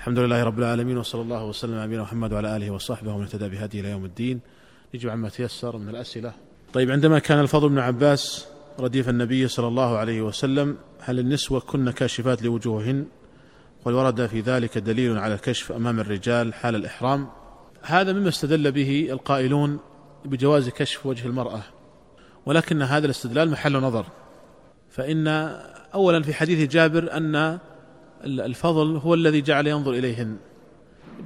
الحمد لله رب العالمين وصلى الله وسلم على نبينا محمد وعلى آله وصحبه ومن اهتدى بهديه إلى يوم الدين. نجيب عما تيسر من الأسئلة. طيب عندما كان الفضل بن عباس رديف النبي صلى الله عليه وسلم هل النسوة كن كاشفات لوجوههن؟ قل ورد في ذلك دليل على الكشف أمام الرجال حال الإحرام. هذا مما استدل به القائلون بجواز كشف وجه المرأة ولكن هذا الاستدلال محل نظر. فإن اولا في حديث جابر أن الفضل هو الذي جعل ينظر إليهن.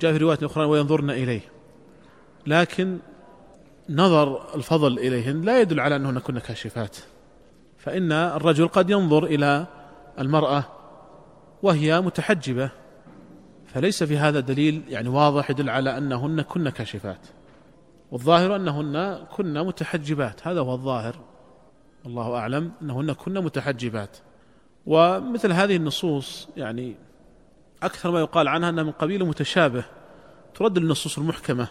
جاء في رواية أخرى وينظرن إليه. لكن نظر الفضل إليهن لا يدل على أنهن كن كاشفات. فإن الرجل قد ينظر إلى المرأة وهي متحجبة. فليس في هذا دليل يعني واضح يدل على أنهن كن كاشفات. والظاهر أنهن كن متحجبات. هذا هو الظاهر. الله أعلم أنهن كن متحجبات. ومثل هذه النصوص يعني أكثر ما يقال عنها أنها من قبيل متشابه ترد النصوص المحكمة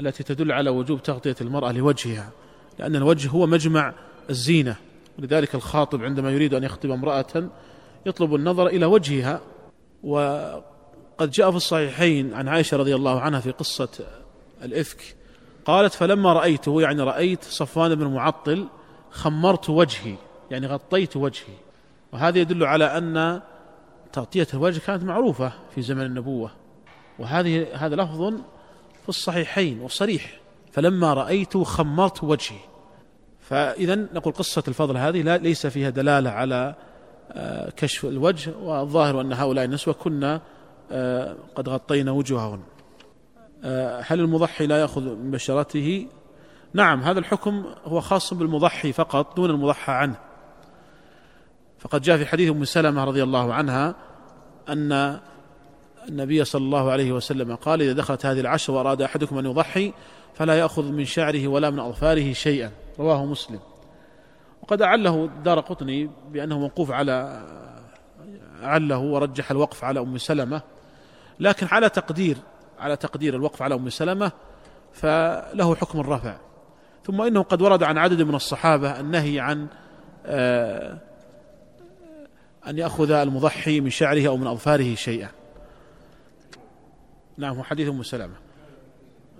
التي تدل على وجوب تغطية المرأة لوجهها لأن الوجه هو مجمع الزينة ولذلك الخاطب عندما يريد أن يخطب امرأة يطلب النظر إلى وجهها. وقد جاء في الصحيحين عن عائشة رضي الله عنها في قصة الإفك قالت فلما رأيته يعني رأيت صفوان بن معطل خمرت وجهي يعني غطيت وجهي وهذا يدل على أن تغطية الوجه كانت معروفة في زمن النبوة. وهذه هذا لفظ في الصحيحين وصريح. فلما رأيت خمرت وجهي. فاذا نقول قصة الفضل هذه لا ليس فيها دلالة على آه، كشف الوجه. والظاهر أن هؤلاء النسوة كنا آه، قد غطينا وجوههن آه، هل المضحي لا يأخذ من بشرته؟ نعم هذا الحكم هو خاص بالمضحي فقط دون المضحى عنه. فقد جاء في حديث أم سلمة رضي الله عنها أن النبي صلى الله عليه وسلم قال إذا دخلت هذه العشر وأراد أحدكم أن يضحي فلا يأخذ من شعره ولا من أظفاره شيئا. رواه مسلم. وقد أعله دار قطني بأنه موقوف على أعله ورجح الوقف على أم سلمة. لكن على تقدير على تقدير الوقف على أم سلمة فله حكم الرفع. ثم إنه قد ورد عن عدد من الصحابة النهي عن آه أن يأخذ المضحي من شعره أو من أظفاره شيئا. نعم حديث أم سلمة.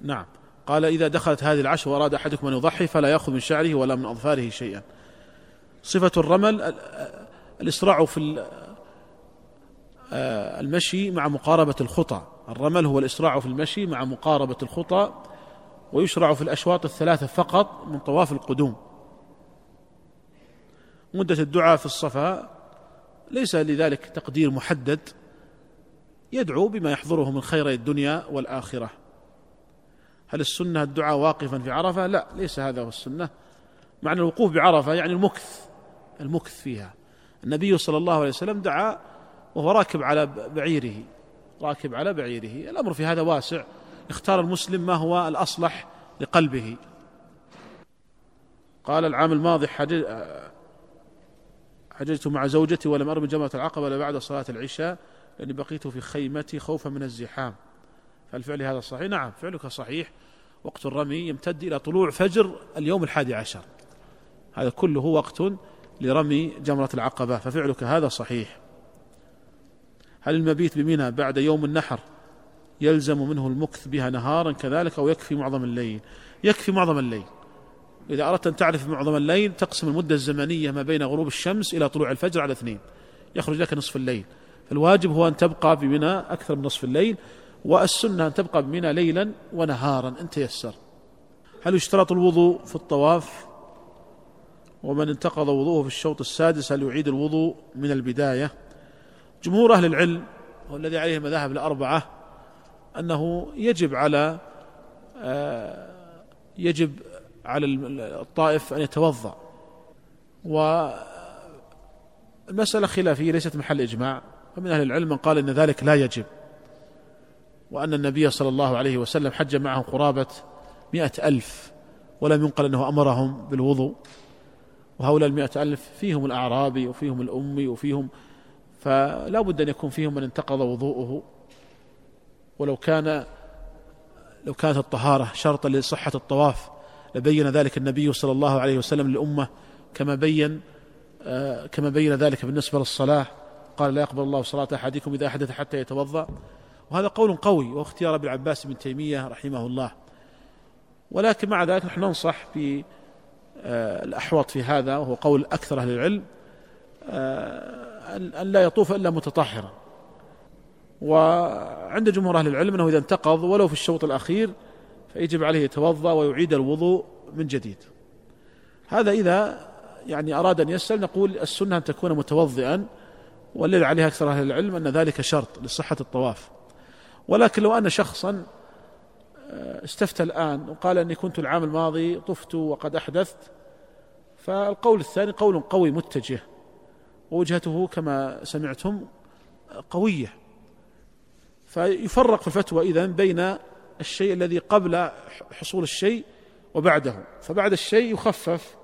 نعم. قال إذا دخلت هذه العشر وأراد أحدكم أن يضحي فلا يأخذ من شعره ولا من أظفاره شيئا. صفة الرمل الإسراع في آه، المشي مع مقاربة الخطى. الرمل هو الإسراع في المشي مع مقاربة الخطى ويشرع في الأشواط الثلاثة فقط من طواف القدوم. مدة الدعاء في الصفا ليس لذلك تقدير محدد يدعو بما يحضره من خير الدنيا والآخرة. هل السنة الدعاء واقفا في عرفة؟ لا ليس هذا هو السنة. معنى الوقوف بعرفة يعني المكث المكث فيها. النبي صلى الله عليه وسلم دعا وهو راكب على بعيره راكب على بعيره. الأمر في هذا واسع. اختار المسلم ما هو الأصلح لقلبه. قال العام الماضي حججت مع زوجتي ولم أرمي جمرة العقبة إلا بعد صلاة العشاء لأني بقيت في خيمتي خوفا من الزحام. هل فعلي هذا صحيح؟ نعم فعلك صحيح. وقت الرمي يمتد إلى طلوع فجر اليوم الحادي عشر. هذا كله وقت لرمي جمرة العقبة ففعلك هذا صحيح. هل المبيت بمنى بعد يوم النحر يلزم منه المكث بها نهارا كذلك أو يكفي معظم الليل؟ يكفي معظم الليل. إذا أردت أن تعرف معظم الليل تقسم المدة الزمنية ما بين غروب الشمس إلى طلوع الفجر على اثنين. يخرج لك نصف الليل. فالواجب هو أن تبقى بمنى أكثر من نصف الليل والسنة أن تبقى بمنى ليلا ونهارا. إن تيسر. هل يشترط الوضوء في الطواف؟ ومن انتقض وضوءه في الشوط السادس هل يعيد الوضوء من البداية؟ جمهور أهل العلم والذي عليه المذاهب الأربعة أنه يجب على آه، يجب على الطائف أن يتوضأ. والمسألة خلافية ليست محل إجماع. فمن أهل العلم من قال إن ذلك لا يجب. وأن النبي صلى الله عليه وسلم حج معهم قرابة مئة ألف ولم ينقل أنه أمرهم بالوضوء. وهؤلاء المئة ألف فيهم الأعرابي وفيهم الأمي وفيهم فلا بد أن يكون فيهم من انتقض وضوءه. ولو كان لو كانت الطهارة شرطا لصحة الطواف. لبين ذلك النبي صلى الله عليه وسلم للأمة كما بين آه، كما بين ذلك بالنسبة للصلاة. قال لا يقبل الله صلاة أحدكم إذا أحدث حتى يتوضأ. وهذا قول قوي واختيار ابن عباس بن تيمية رحمه الله. ولكن مع ذلك نحن ننصح بالأحوط في هذا وهو قول أكثر أهل العلم آه، أن لا يطوف إلا متطهرا. وعند جمهور أهل العلم أنه إذا انتقض ولو في الشوط الأخير فيجب عليه يتوضأ ويعيد الوضوء من جديد. هذا إذا يعني أراد أن يسأل نقول السنة أن تكون متوضئا والذي عليه أكثر أهل العلم أن ذلك شرط لصحة الطواف. ولكن لو أن شخصا آه، استفتى الآن وقال أني كنت العام الماضي طفت وقد أحدثت فالقول الثاني قول قوي متجه ووجهته كما سمعتم قوية. فيفرق في الفتوى إذن بين الشيء الذي قبل حصول الشيء وبعده. فبعد الشيء يخفف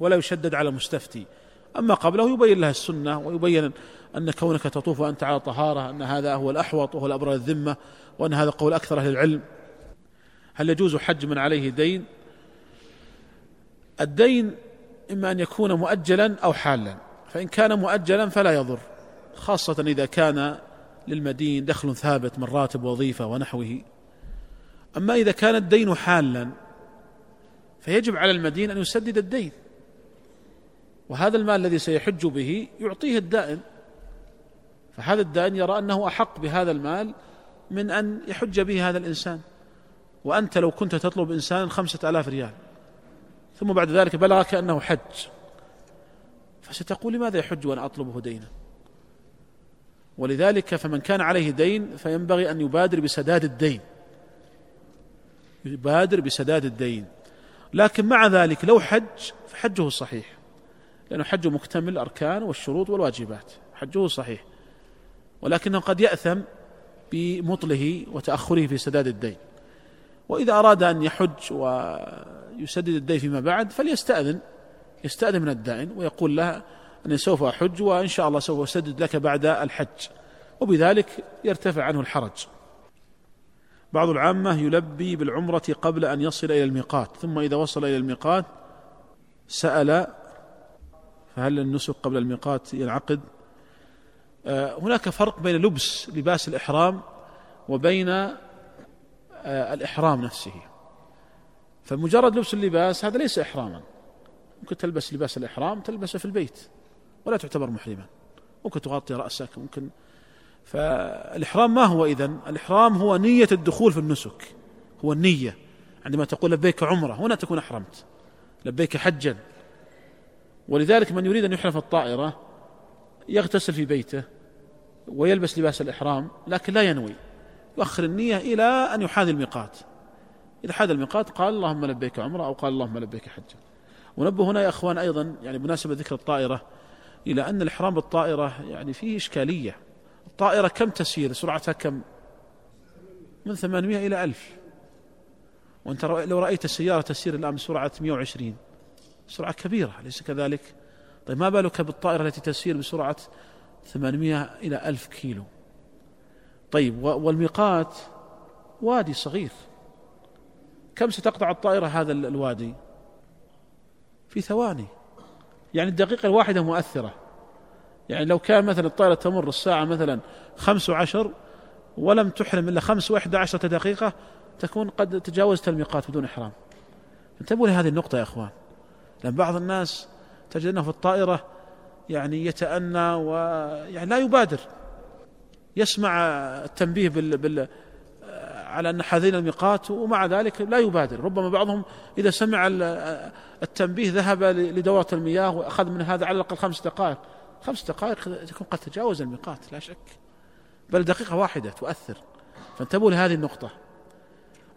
ولا يشدد على المستفتي أما قبله يبين لها السنة ويبين أن كونك تطوف وأنت على طهارة أن هذا هو الأحوط وهو الأبرى الذمة وأن هذا قول أكثر أهل العلم. هل يجوز حج من عليه دين؟ الدين إما أن يكون مؤجلا أو حالا. فإن كان مؤجلا فلا يضر خاصة إذا كان للمدين دخل ثابت من راتب وظيفة ونحوه. أما إذا كان الدين حالا فيجب على المدين أن يسدد الدين. وهذا المال الذي سيحج به يعطيه الدائن. فهذا الدائن يرى أنه أحق بهذا المال من أن يحج به هذا الإنسان. وأنت لو كنت تطلب إنسان خمسة آلاف ريال ثم بعد ذلك بلغك أنه حج فستقول لماذا يحج وأنا أطلبه دينا؟ ولذلك فمن كان عليه دين فينبغي أن يبادر بسداد الدين. يبادر بسداد الدين. لكن مع ذلك لو حج فحجه صحيح. لأنه حجه مكتمل الأركان والشروط والواجبات. حجه صحيح. ولكنه قد يأثم بمطله وتأخره في سداد الدين. وإذا أراد أن يحج ويسدد الدين فيما بعد فليستأذن. يستأذن من الدائن ويقول له أني سوف أحج وإن شاء الله سوف أسدد لك بعد الحج. وبذلك يرتفع عنه الحرج. بعض العامة يلبي بالعمرة قبل أن يصل إلى الميقات ثم إذا وصل إلى الميقات سأل فهل النسك قبل الميقات ينعقد؟ آه، هناك فرق بين لبس لباس الإحرام وبين آه، الإحرام نفسه. فمجرد لبس اللباس هذا ليس إحراما. ممكن تلبس لباس الإحرام تلبسه في البيت ولا تعتبر محرما. ممكن تغطي رأسك ممكن فالإحرام ما هو إذن؟ الإحرام هو نية الدخول في النسك. هو النية. عندما تقول لبيك عمرة هنا تكون أحرمت. لبيك حجا. ولذلك من يريد أن يحرم في الطائرة يغتسل في بيته ويلبس لباس الإحرام لكن لا ينوي. يؤخر النية إلى أن يحاذي الميقات. إذا حاذ الميقات قال اللهم لبيك عمرة أو قال اللهم لبيك حجا. ونبه هنا يا أخوان أيضا يعني بمناسبة ذكر الطائرة إلى أن الإحرام بالطائرة يعني فيه إشكالية. الطائرة كم تسير؟ سرعتها كم؟ من ثمانمائة إلى ألف. وأنت لو رأيت السيارة تسير الآن بسرعة 120 سرعة كبيرة أليس كذلك؟ طيب ما بالك بالطائرة التي تسير بسرعة 800 إلى ألف كيلو؟ طيب والميقات؟ وادي صغير. كم ستقطع الطائرة هذا الوادي؟ في ثواني. يعني الدقيقة الواحدة مؤثرة. يعني لو كان مثلا الطائرة تمر الساعة مثلا خمس وعشر ولم تحرم إلا خمس وإحدى عشرة دقيقة تكون قد تجاوزت الميقات بدون إحرام. انتبهوا لهذه النقطة يا إخوان. لأن بعض الناس تجد أنه في الطائرة يعني يتأنى ويعني لا يبادر. يسمع التنبيه بال, بال على أن حاذين الميقات ومع ذلك لا يبادر. ربما بعضهم إذا سمع التنبيه ذهب لدورة المياه وأخذ من هذا على الأقل خمس دقائق. خمس دقائق تكون قد تجاوز الميقات لا شك. بل دقيقة واحدة تؤثر. فانتبهوا لهذه النقطة.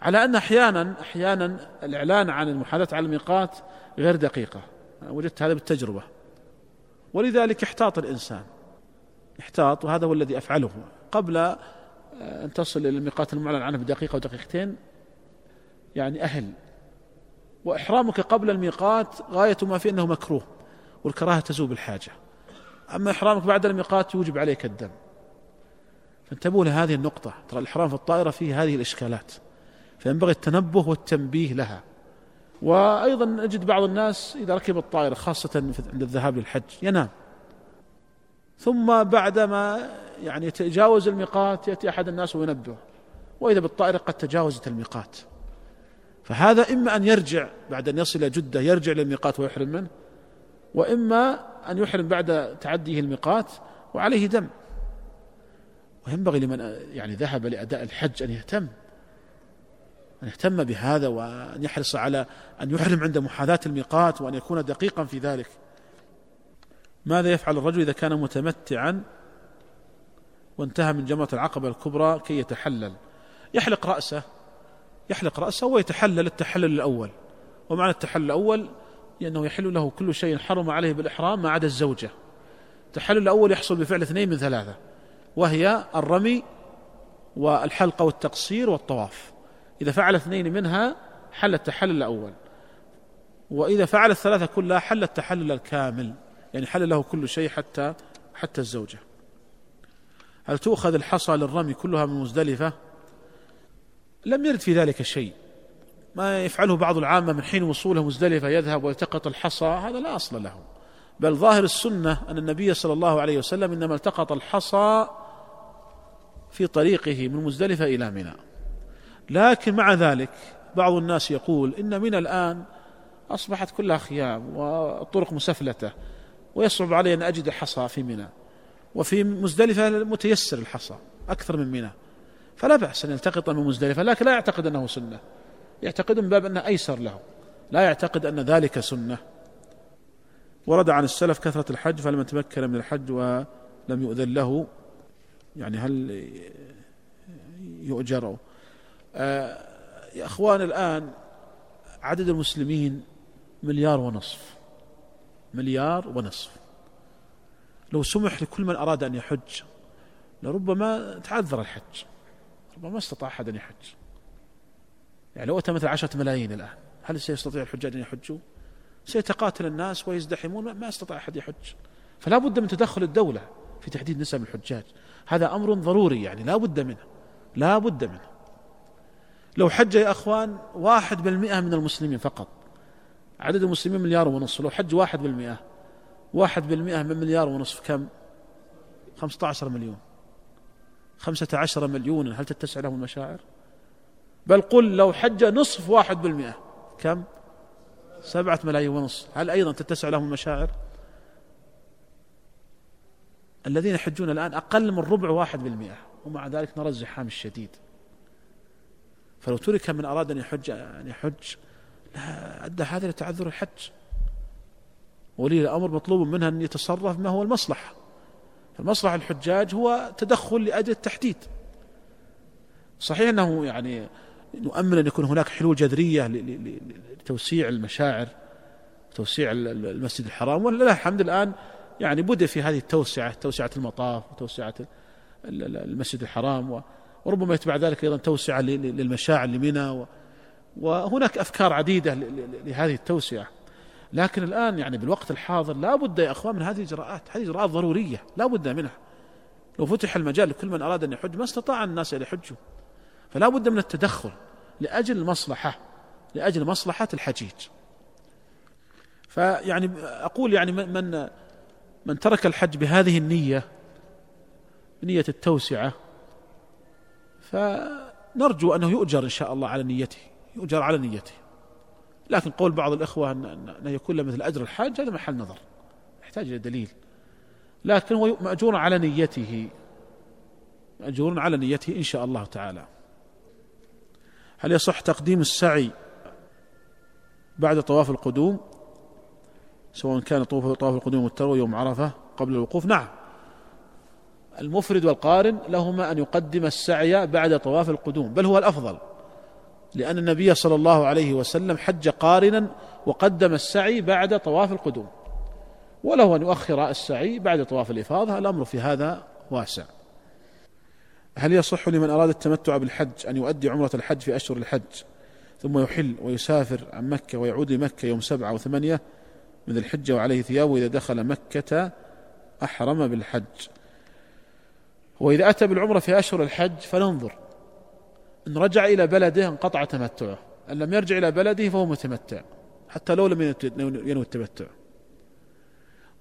على أن أحيانا أحيانا الإعلان عن المحاذاة على الميقات غير دقيقة. وجدت هذا بالتجربة. ولذلك احتاط الإنسان. احتاط وهذا هو الذي أفعله. قبل أن تصل إلى الميقات المعلن عنه بدقيقة ودقيقتين يعني أهل. وإحرامك قبل الميقات غاية ما فيه أنه مكروه والكراهة تزول بالحاجة. أما إحرامك بعد الميقات يوجب عليك الدم. فانتبهوا لهذه النقطة. ترى الإحرام في الطائرة فيه هذه الإشكالات. فينبغي التنبه والتنبيه لها. وأيضا نجد بعض الناس إذا ركب الطائرة خاصة عند الذهاب للحج ينام. ثم بعدما يعني يتجاوز الميقات يأتي أحد الناس وينبه. وإذا بالطائرة قد تجاوزت الميقات. فهذا إما أن يرجع بعد أن يصل جدة يرجع للميقات ويحرم منه وإما أن يحرم بعد تعديه الميقات وعليه دم. وينبغي لمن يعني ذهب لأداء الحج أن يهتم أن يهتم بهذا وأن يحرص على أن يحرم عند محاذاة الميقات وأن يكون دقيقا في ذلك. ماذا يفعل الرجل إذا كان متمتعا وانتهى من جمرة العقبة الكبرى كي يتحلل؟ يحلق رأسه يحلق رأسه ويتحلل التحلل الأول. ومعنى التحلل الأول لأنه يحل له كل شيء حرم عليه بالإحرام ما عدا الزوجة. التحلل الأول يحصل بفعل اثنين من ثلاثة وهي الرمي والحلقة والتقصير والطواف. إذا فعل اثنين منها حل التحلل الأول. وإذا فعل الثلاثة كلها حل التحلل الكامل يعني حل له كل شيء حتى حتى الزوجة. هل تؤخذ الحصى للرمي كلها من مزدلفة؟ لم يرد في ذلك شيء. ما يفعله بعض العامة من حين وصوله مزدلفة يذهب ويلتقط الحصى هذا لا أصل له. بل ظاهر السنة أن النبي صلى الله عليه وسلم إنما التقط الحصى في طريقه من مزدلفة إلى منى. لكن مع ذلك بعض الناس يقول إن منى الآن أصبحت كلها خيام والطرق مسفلتة ويصعب علي أن أجد حصى في منى. وفي مزدلفة متيسر الحصى أكثر من منى. فلا بأس أن يلتقط من مزدلفة لكن لا يعتقد أنه سنة. يعتقد من باب أنه أيسر له. لا يعتقد أن ذلك سنة. ورد عن السلف كثرة الحج فلمن تمكن من الحج ولم يؤذن له. يعني هل يؤجر؟ آه يا أخوان الآن عدد المسلمين مليار ونصف. مليار ونصف. لو سمح لكل من أراد أن يحج لربما تعذر الحج. ربما ما استطاع أحد أن يحج. يعني لو أتى مثل عشرة ملايين الآن هل سيستطيع الحجاج أن يحجوا؟ سيتقاتل الناس ويزدحمون ما استطاع أحد يحج. فلا بد من تدخل الدولة في تحديد نسب الحجاج. هذا أمر ضروري يعني لا بد منه لا بد منه. لو حج يا أخوان واحد بالمئة من المسلمين فقط عدد المسلمين مليار ونصف لو حج واحد بالمئة واحد بالمئة من مليار ونصف كم؟ خمسة عشر مليون. خمسة عشر مليون هل تتسع لهم المشاعر؟ بل قل لو حج نصف واحد بالمئة. كم؟ سبعة ملايين ونصف هل أيضا تتسع لهم المشاعر؟ الذين يحجون الآن أقل من ربع واحد بالمئة. ومع ذلك نرى الزحام الشديد. فلو ترك من أراد أن يحج أن يحج أدى هذا لتعذر الحج. ولي الأمر مطلوب منها أن يتصرف ما هو المصلحة. المصلحة الحجاج هو تدخل لأجل التحديد. صحيح أنه يعني نؤمن أن يكون هناك حلول جذرية لتوسيع المشاعر توسيع المسجد الحرام. ولله الحمد الآن يعني بدأ في هذه التوسعة توسعة المطاف وتوسعة المسجد الحرام وربما يتبع ذلك أيضا توسعة للمشاعر لمنى وهناك أفكار عديدة لهذه التوسعة. لكن الآن يعني بالوقت الحاضر لا بد يا أخوان من هذه الإجراءات هذه إجراءات ضرورية لا بد منها. لو فتح المجال لكل من أراد أن يحج ما استطاع الناس أن يحجوا. فلا بد من التدخل لأجل المصلحة لأجل مصلحة الحجيج. فيعني أقول يعني من من ترك الحج بهذه النية نية التوسعة فنرجو أنه يؤجر إن شاء الله على نيته يؤجر على نيته. لكن قول بعض الإخوة أن يكون له مثل أجر الحاج هذا محل نظر يحتاج إلى دليل. لكن هو مأجور على نيته مأجور على نيته إن شاء الله تعالى. هل يصح تقديم السعي بعد طواف القدوم؟ سواء كان طواف طواف القدوم والتروي يوم عرفة قبل الوقوف نعم. المفرد والقارن لهما أن يقدم السعي بعد طواف القدوم بل هو الأفضل لأن النبي صلى الله عليه وسلم حج قارنا وقدم السعي بعد طواف القدوم. وله أن يؤخر السعي بعد طواف الإفاضة الأمر في هذا واسع. هل يصح لمن أراد التمتع بالحج أن يؤدي عمرة الحج في أشهر الحج؟ ثم يحل ويسافر عن مكة ويعود لمكة يوم سبعة وثمانية من الحجة وعليه ثيابه إذا دخل مكة أحرم بالحج. وإذا أتى بالعمرة في أشهر الحج فننظر إن رجع إلى بلده انقطع تمتعه. إن لم يرجع إلى بلده فهو متمتع. حتى لو لم ينوي التمتع.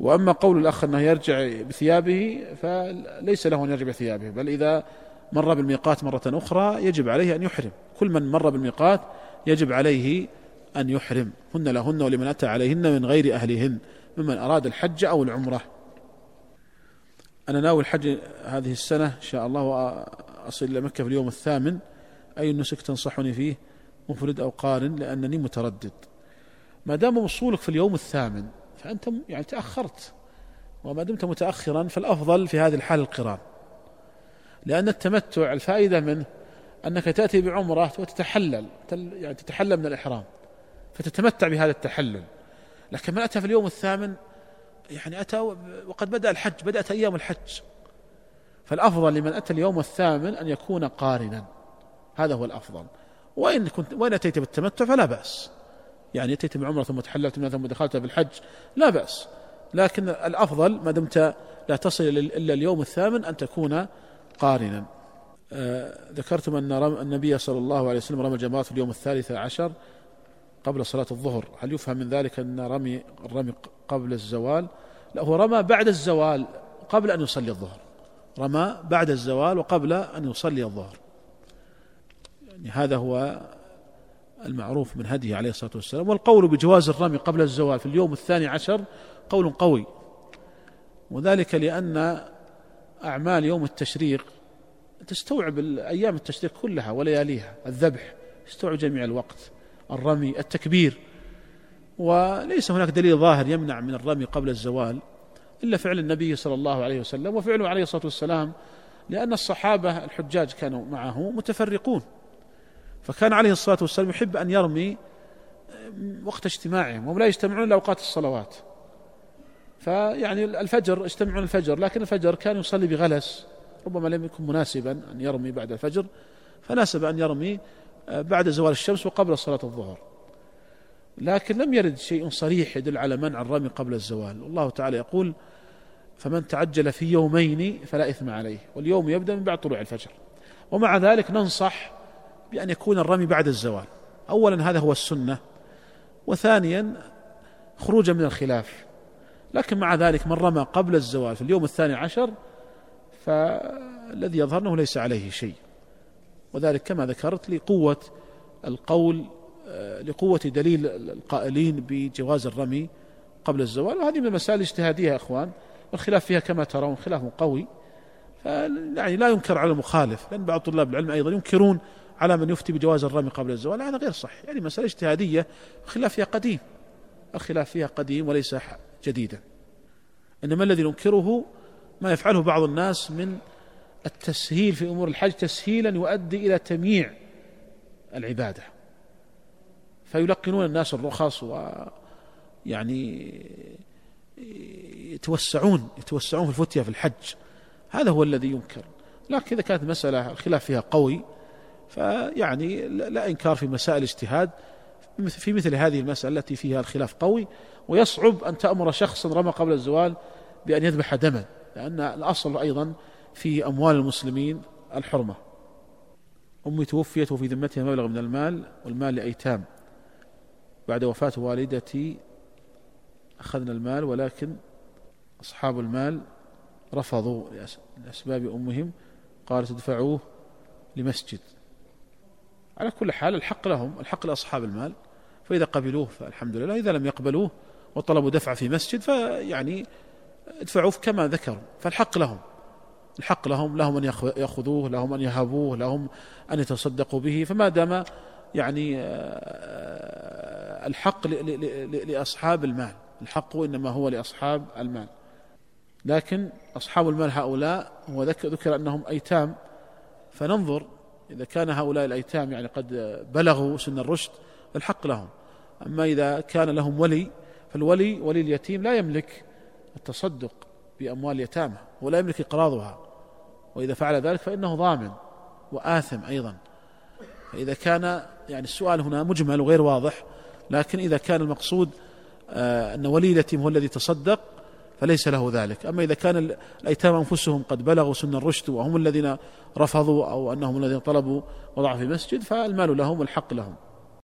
وأما قول الأخ أنه يرجع بثيابه فليس له أن يرجع بثيابه بل إذا مر بالميقات مرة أخرى يجب عليه أن يحرم. كل من مر بالميقات يجب عليه أن يحرم. هن لهن ولمن أتى عليهن من غير أهلهن ممن أراد الحج أو العمرة. أنا ناوي الحج هذه السنة إن شاء الله وأصل إلى مكة في اليوم الثامن. أي النسك تنصحني فيه؟ مفرد أو قارن لأنني متردد. ما دام وصولك في اليوم الثامن فأنت يعني تأخرت. وما دمت متأخرا فالأفضل في هذه الحالة القران. لأن التمتع الفائدة منه أنك تأتي بعمرة وتتحلل يعني تتحلل من الإحرام فتتمتع بهذا التحلل. لكن من أتى في اليوم الثامن يعني أتى وقد بدأ الحج بدأت أيام الحج. فالأفضل لمن أتى اليوم الثامن أن يكون قارنا. هذا هو الأفضل. وإن كنت وإن أتيت بالتمتع فلا بأس. يعني أتيت بعمرة ثم تحللت منها ثم دخلت بالحج لا بأس. لكن الأفضل ما دمت لا تصل إلا اليوم الثامن أن تكون قارنا. آه ذكرتم أن النبي صلى الله عليه وسلم رمى الجمرات في اليوم الثالث عشر قبل صلاة الظهر. هل يفهم من ذلك أن رمي الرمي قبل الزوال؟ لا هو رمى بعد الزوال قبل أن يصلي الظهر. رمى بعد الزوال وقبل أن يصلي الظهر. يعني هذا هو المعروف من هديه عليه الصلاة والسلام والقول بجواز الرمي قبل الزوال في اليوم الثاني عشر قول قوي. وذلك لأن أعمال يوم التشريق تستوعب أيام التشريق كلها ولياليها الذبح يستوعب جميع الوقت الرمي التكبير. وليس هناك دليل ظاهر يمنع من الرمي قبل الزوال إلا فعل النبي صلى الله عليه وسلم وفعله عليه الصلاة والسلام لأن الصحابة الحجاج كانوا معه متفرقون. فكان عليه الصلاة والسلام يحب أن يرمي وقت اجتماعهم وهم لا يجتمعون إلا أوقات الصلوات. فيعني الفجر يجتمعون الفجر لكن الفجر كان يصلي بغلس ربما لم يكن مناسبا أن يرمي بعد الفجر فناسب أن يرمي بعد زوال الشمس وقبل صلاة الظهر. لكن لم يرد شيء صريح يدل على منع الرمي قبل الزوال. والله تعالى يقول فمن تعجل في يومين فلا إثم عليه واليوم يبدأ من بعد طلوع الفجر. ومع ذلك ننصح بأن يكون الرمي بعد الزوال. أولا هذا هو السنة وثانيا خروجا من الخلاف. لكن مع ذلك من رمى قبل الزوال في اليوم الثاني عشر فالذي يظهر أنه ليس عليه شيء. وذلك كما ذكرت لقوة القول آه، لقوة دليل القائلين بجواز الرمي قبل الزوال. وهذه من المسائل الاجتهادية يا أخوان. والخلاف فيها كما ترون خلاف قوي يعني لا ينكر على المخالف. لأن بعض طلاب العلم أيضا ينكرون على من يفتي بجواز الرمي قبل الزوال هذا غير صحيح. يعني مسألة اجتهادية الخلاف فيها قديم. الخلاف فيها قديم وليس جديدا. إنما الذي ننكره ما يفعله بعض الناس من التسهيل في أمور الحج تسهيلا يؤدي إلى تمييع العبادة. فيلقنون الناس الرخص و يعني يتوسعون يتوسعون في الفتية في الحج. هذا هو الذي ينكر. لكن إذا كانت المسألة الخلاف فيها قوي فيعني لا إنكار في مسائل اجتهاد. في مثل هذه المسألة التي فيها الخلاف قوي ويصعب أن تأمر شخصا رمى قبل الزوال بأن يذبح دما لأن الأصل أيضا في أموال المسلمين الحرمة. أمي توفيت وفي ذمتها مبلغ من المال والمال لأيتام. بعد وفاة والدتي أخذنا المال ولكن أصحاب المال رفضوا لأسباب أمهم قالت ادفعوه لمسجد. على كل حال الحق لهم الحق لأصحاب المال فإذا قبلوه فالحمد لله إذا لم يقبلوه وطلبوا دفع في مسجد فيعني ادفعوه كما ذكروا فالحق لهم الحق لهم لهم أن يأخذوه لهم أن يهبوه لهم أن يتصدقوا به فما دام يعني آه، الحق لأصحاب المال الحق إنما هو لأصحاب المال. لكن أصحاب المال هؤلاء هو ذكر أنهم أيتام فننظر إذا كان هؤلاء الأيتام يعني قد بلغوا سن الرشد فالحق لهم. أما إذا كان لهم ولي فالولي ولي اليتيم لا يملك التصدق بأموال اليتامى ولا يملك إقراضها. وإذا فعل ذلك فإنه ضامن وآثم أيضا. فإذا كان يعني السؤال هنا مجمل وغير واضح لكن إذا كان المقصود آه، أن ولي اليتيم هو الذي تصدق فليس له ذلك. أما إذا كان الأيتام أنفسهم قد بلغوا سن الرشد وهم الذين رفضوا أو أنهم الذين طلبوا وضعوا في مسجد فالمال لهم والحق لهم.